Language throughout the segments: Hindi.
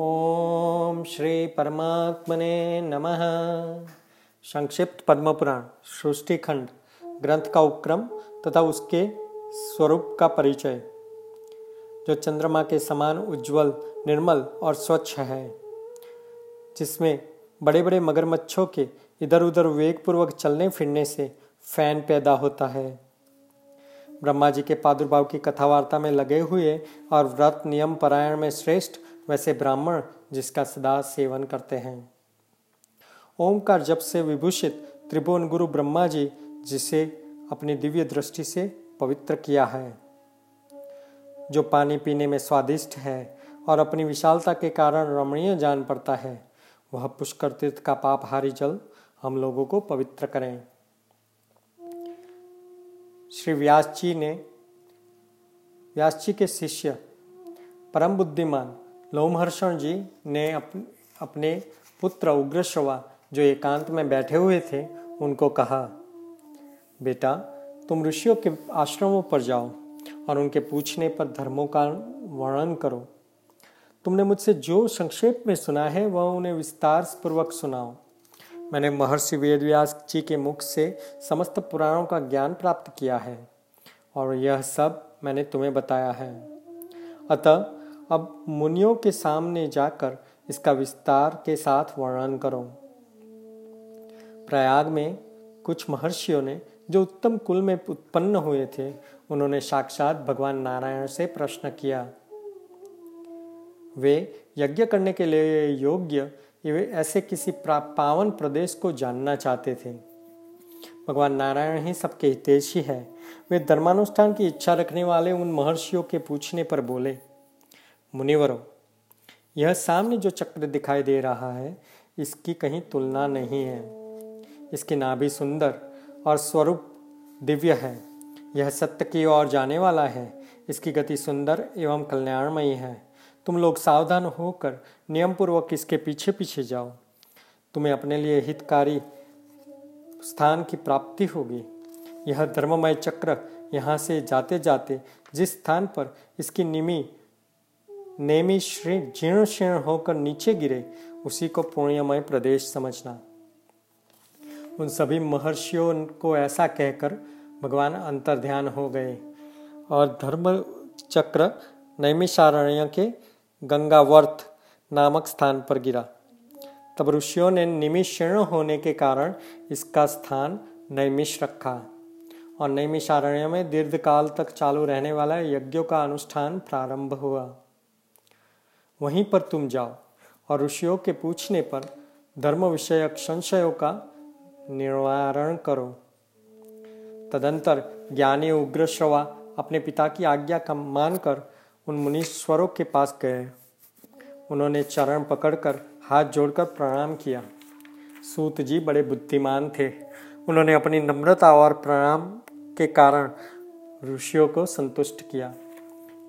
ओम श्री परमात्मने नमः। संक्षिप्त पद्म पुराण सृष्टि खंड ग्रंथ का उपक्रम तथा उसके स्वरूप का परिचय, जो चंद्रमा के समान उज्जवल, निर्मल और स्वच्छ है, जिसमें बड़े बड़े मगरमच्छों के इधर उधर वेगपूर्वक चलने फिरने से फ़ैन पैदा होता है। ब्रह्मा जी के प्रादुर्भाव की कथावार्ता में लगे हुए और व्रत नियम परायण में श्रेष्ठ वैसे ब्राह्मण जिसका सदा सेवन करते हैं। ओमकार जब से विभूषित त्रिभुवन गुरु ब्रह्मा जी, जिसे अपनी दिव्य दृष्टि से पवित्र किया है, जो पानी पीने में स्वादिष्ट है और अपनी विशालता के कारण रमणीय जान पड़ता है, वह पुष्कर तीर्थ का पापहारी जल हम लोगों को पवित्र करें। श्री व्यास जी ने, व्यास जी के शिष्य, परम बुद्धिमान लोमहर्षण जी ने अपने पुत्र उग्रश्रवा जो एकांत में बैठे हुए थे, उनको कहा, बेटा, तुम ऋषियों के आश्रमों पर जाओ और उनके पूछने पर धर्मों का वर्णन करो। तुमने मुझसे जो संक्षेप में सुना है, वह उन्हें विस्तार पूर्वक सुनाओ। मैंने महर्षि वेदव्यास जी के मुख से समस्त पुराणों का ज्ञान प्राप्त किया है और यह सब मैंने तुम्हें बताया है। अतः अब मुनियों के सामने जाकर इसका विस्तार के साथ वर्णन करो। प्रयाग में कुछ महर्षियों ने जो उत्तम कुल में उत्पन्न हुए थे, उन्होंने साक्षात भगवान नारायण से प्रश्न किया। वे यज्ञ करने के लिए योग्य ऐसे किसी पावन प्रदेश को जानना चाहते थे। भगवान नारायण ही सबके हितेशी है। वे धर्मानुष्ठान की इच्छा रखने वाले उन महर्षियों के पूछने पर बोले मुनिवरों, यह सामने जो चक्र दिखाई दे रहा है, इसकी कहीं तुलना नहीं है। इसकी नाभि सुंदर और स्वरूप दिव्य है। यह सत्य की ओर जाने वाला है। इसकी गति सुंदर एवं कल्याणमयी है। तुम लोग सावधान होकर नियम पूर्वक इसके पीछे पीछे जाओ। तुम्हें अपने लिए हितकारी स्थान की प्राप्ति होगी। यह धर्ममय चक्र यहाँ से जाते जाते जिस स्थान पर इसकी निमी नेमी श्री जीर्ण शीर्ण होकर नीचे गिरे, उसी को पुण्यमय प्रदेश समझना। उन सभी महर्षियों को ऐसा कहकर भगवान अंतर ध्यान हो गए और धर्म चक्र नैमिषारण्य के गंगावर्थ नामक स्थान पर गिरा। तब ऋषियों ने निमिषण होने के कारण इसका स्थान नैमिष रखा और नैमिषारण्य में दीर्घ काल तक चालू रहने वाला यज्ञों का अनुष्ठान प्रारंभ हुआ। वहीं पर तुम जाओ और ऋषियों के पूछने पर धर्म विषयक संशयों का निवारण करो। तदंतर ज्ञानी उग्रश्रवा अपने पिता की आज्ञा का मानकर उन मुनीश्वरों के पास गए। उन्होंने चरण पकड़कर हाथ जोड़कर प्रणाम किया। सूत जी बड़े बुद्धिमान थे। उन्होंने अपनी नम्रता और प्रणाम के कारण ऋषियों को संतुष्ट किया।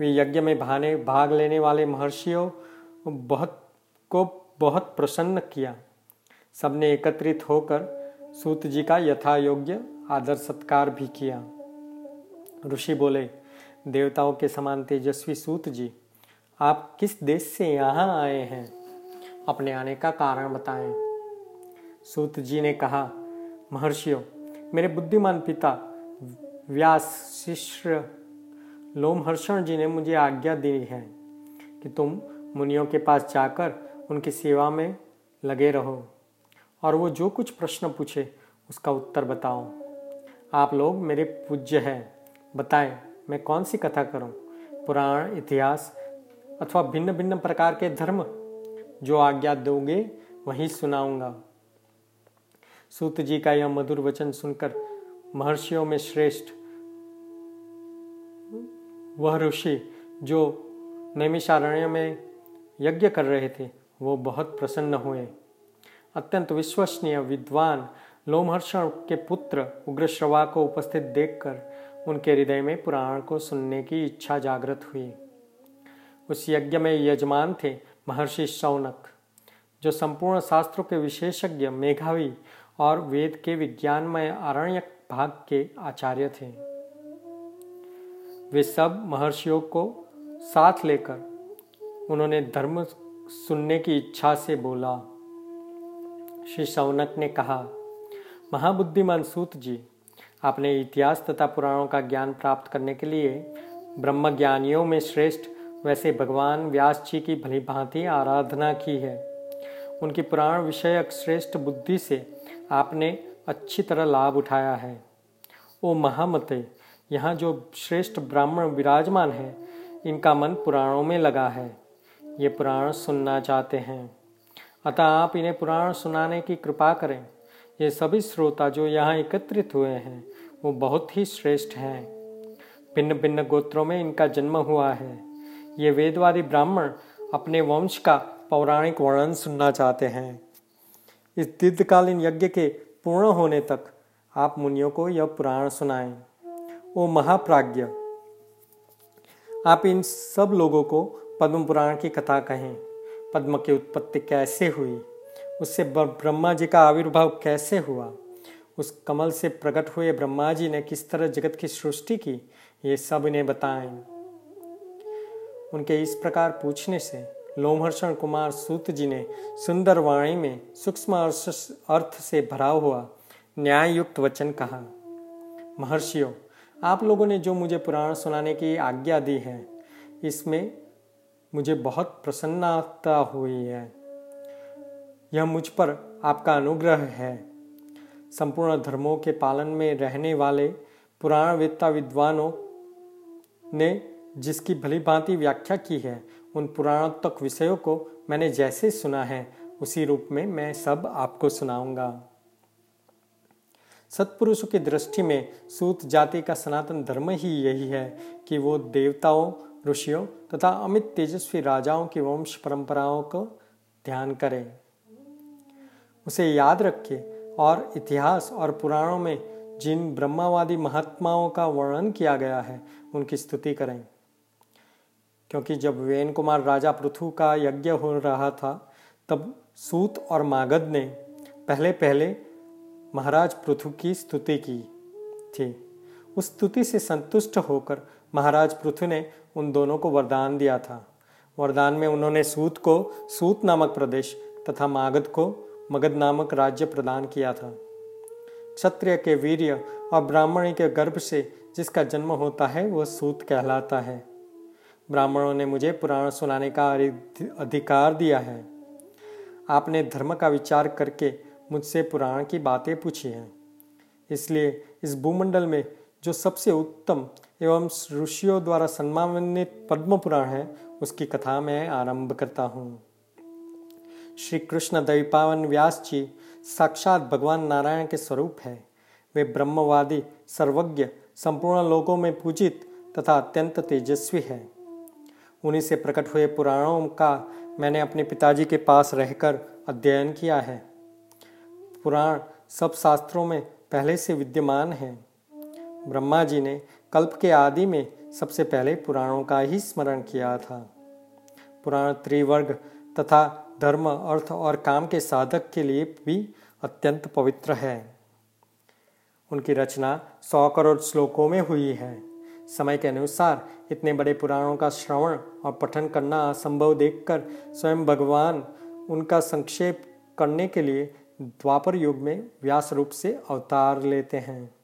वे यज्ञ में भाने, भाग लेने वाले महर्षियों बहुत को बहुत प्रसन्न किया। सबने एकत्रित होकर सूत जी का यथा योग्य आदर सत्कार भी किया। ऋषि बोले, देवताओं के समान तेजस्वी सूत जी, आप किस देश से यहाँ आए हैं? अपने आने का कारण बताएँ। सूत जी ने कहा, महर्षियों, मेरे बुद्धिमान पिता व्यास शिष्य लोमहर्षण जी ने मुझे आज्ञा दी है कि तुम मुनियों के पास जाकर उनकी सेवा में लगे रहो और वो जो कुछ प्रश्न पूछे उसका उत्तर बताओ। आप लोग मेरे पूज्य हैं। बताएँ, मैं कौन सी कथा करूँ? पुराण, इतिहास अथवा भिन्न भिन्न प्रकार के धर्म? जो आज्ञा दोगे, वही सुनाऊँगा। सूत जी का यह मधुर वचन सुनकर महर्षियों में श्रेष्ठ वह ऋषि जो नैमिषारण्य में यज्ञ कर रहे थे, वो बहुत प्रसन्न हुए। अत्यंत विश्वसनीय विद्वान लोमहर्षण के पुत्र उग्रश्रवा को उपस्थित देखकर उनके हृदय में पुराण को सुनने की इच्छा जागृत हुई। उस यज्ञ में यजमान थे महर्षि शौनक, जो संपूर्ण शास्त्रों के विशेषज्ञ, मेघावी और वेद के विज्ञानमय अरण्य भाग के आचार्य थे। वे सब महर्षियों को साथ लेकर उन्होंने धर्म सुनने की इच्छा से बोला। श्री सौनक ने कहा, महाबुद्धिमान सूत जी, आपने इतिहास तथा पुराणों का ज्ञान प्राप्त करने के लिए ब्रह्म ज्ञानियों में श्रेष्ठ वैसे भगवान व्यास जी की भली भांति आराधना की है। उनकी पुराण विषयक श्रेष्ठ बुद्धि से आपने अच्छी तरह लाभ उठाया है। ओ महामते यहाँ जो श्रेष्ठ ब्राह्मण विराजमान है, इनका मन पुराणों में लगा है। ये पुराण सुनना चाहते हैं। अतः आप इन्हें पुराण सुनाने की कृपा करें। ये सभी श्रोता जो यहाँ एकत्रित हुए हैं, वो बहुत ही श्रेष्ठ हैं। भिन्न भिन्न गोत्रों में इनका जन्म हुआ है। ये वेदवादी ब्राह्मण अपने वंश का पौराणिक वर्णन सुनना चाहते हैं। इस दीर्घकालीन यज्ञ के पूर्ण होने तक आप मुनियों को यह पुराण सुनाएँ। ओ महाप्राज्ञ। आप इन सब लोगों को पद्म पुराण की कथा कहें। पद्म की उत्पत्ति कैसे हुई? उससे ब्रह्मा जी का आविर्भाव कैसे हुआ? उस कमल से प्रकट हुए ब्रह्मा जी ने किस तरह जगत की सृष्टि की? ये सब इन्हें बताएँ। उनके इस प्रकार पूछने से लोमहर्षण कुमार सूत जी ने सुंदर वाणी में सूक्ष्म अर्थ से भरा हुआ न्याय युक्त वचन कहा। महर्षियों आप लोगों ने जो मुझे पुराण सुनाने की आज्ञा दी है, इसमें मुझे बहुत प्रसन्नता हुई है। यह मुझ पर आपका अनुग्रह है। संपूर्ण धर्मों के पालन में रहने वाले पुराण वेत्ता विद्वानों ने जिसकी भली भांति व्याख्या की है, उन पुराणोत्तक विषयों को मैंने जैसे सुना है, उसी रूप में मैं सब आपको सुनाऊँगा। सत्पुरुषों की दृष्टि में सूत जाति का सनातन धर्म ही यही है कि वो देवताओं, ऋषियों तथा अमित तेजस्वी राजाओं की वंश परंपराओं को ध्यान करें। उसे याद रखें और इतिहास और पुराणों में जिन ब्रह्मावादी महात्माओं का वर्णन किया गया है, उनकी स्तुति करें। क्योंकि जब वेन कुमार राजा पृथु का यज्ञ हो रहा था, तब सूत और मागध ने पहले पहले महाराज पृथु की स्तुति की थी। उस स्तुति से संतुष्ट होकर महाराज पृथु ने उन दोनों को वरदान दिया था। वरदान में उन्होंने सूत को सूत नामक प्रदेश तथा मागध को मगध नामक राज्य प्रदान किया था। क्षत्रिय के वीर्य और ब्राह्मणी के गर्भ से जिसका जन्म होता है, वह सूत कहलाता है। ब्राह्मणों ने मुझे पुराण सुनाने का अधिकार दिया है। आपने धर्म का विचार करके मुझसे पुराण की बातें पूछी हैं। इसलिए इस भूमंडल में जो सबसे उत्तम एवं ऋषियों द्वारा सम्मानित पद्म पुराण है, उसकी कथा मैं आरंभ करता हूँ। श्री कृष्ण दैपावन व्यास जी साक्षात भगवान नारायण के स्वरूप है। वे ब्रह्मवादी, सर्वज्ञ, संपूर्ण लोगों में पूजित तथा अत्यंत तेजस्वी है। उन्हीं से प्रकट हुए पुराणों का मैंने अपने पिताजी के पास रहकर अध्ययन किया है। पुराण सब शास्त्रों में पहले से विद्यमान हैं। ब्रह्मा जी ने कल्प के आदि में सबसे पहले पुराणों का ही स्मरण किया था। पुराण त्रिवर्ग तथा धर्म, अर्थ और काम के साधक के लिए भी अत्यंत पवित्र है। उनकी रचना सौ करोड़ श्लोकों में हुई है। समय के अनुसार इतने बड़े पुराणों का श्रवण और पठन करना असंभव देखकर स्वयं भगवान उनका संक्षेप करने के लिए द्वापर युग में व्यास रूप से अवतार लेते हैं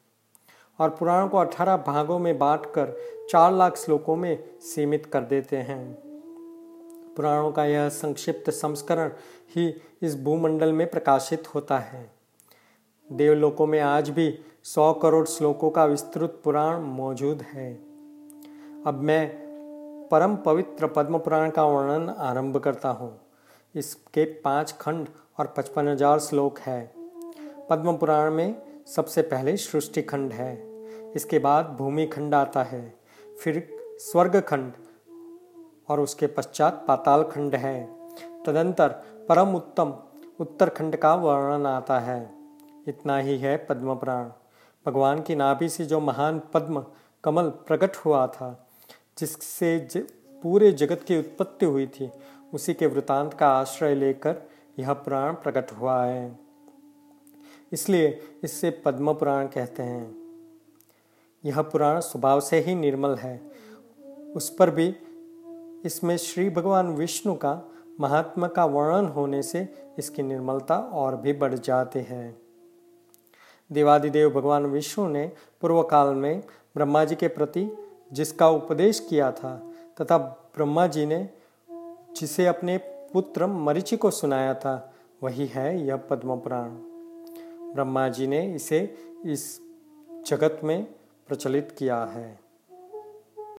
और पुराण को अठारह भागों में बांटकर चार लाख श्लोकों में सीमित कर देते हैं। पुराणों का यह संक्षिप्त संस्करण ही इस भूमंडल में प्रकाशित होता है। देवलोकों में आज भी सौ करोड़ श्लोकों का विस्तृत पुराण मौजूद है। अब मैं परम पवित्र पद्म पुराण का वर्णन आरंभ करता हूँ। इसके पाँच खंड और पचपन हज़ार श्लोक है। पद्म पुराण में सबसे पहले सृष्टि खंड है। इसके बाद भूमि खंड आता है। फिर स्वर्ग खंड और उसके पश्चात पाताल खंड है। तदंतर परम उत्तम उत्तरखंड का वर्णन आता है। इतना ही है पद्म पुराण। भगवान की नाभि से जो महान पद्म कमल प्रकट हुआ था जिससे ज, पूरे जगत की उत्पत्ति हुई थी उसी के वृतांत का आश्रय लेकर यह पुराण प्रकट हुआ है। इसलिए इससे पद्म पुराण कहते हैं। यह पुराण स्वभाव से ही निर्मल है। उस पर भी इसमें श्री भगवान विष्णु का, महात्मा का वर्णन होने से इसकी निर्मलता और भी बढ़ जाती है। देवादिदेव भगवान विष्णु ने पूर्व काल में ब्रह्मा जी के प्रति जिसका उपदेश किया था, तथा ब्रह्मा जी ने जिसे अपने पुत्र मरीचि को सुनाया था, वही है यह पद्म पुराण ब्रह्मा जी ने इसे इस जगत में प्रचलित किया है।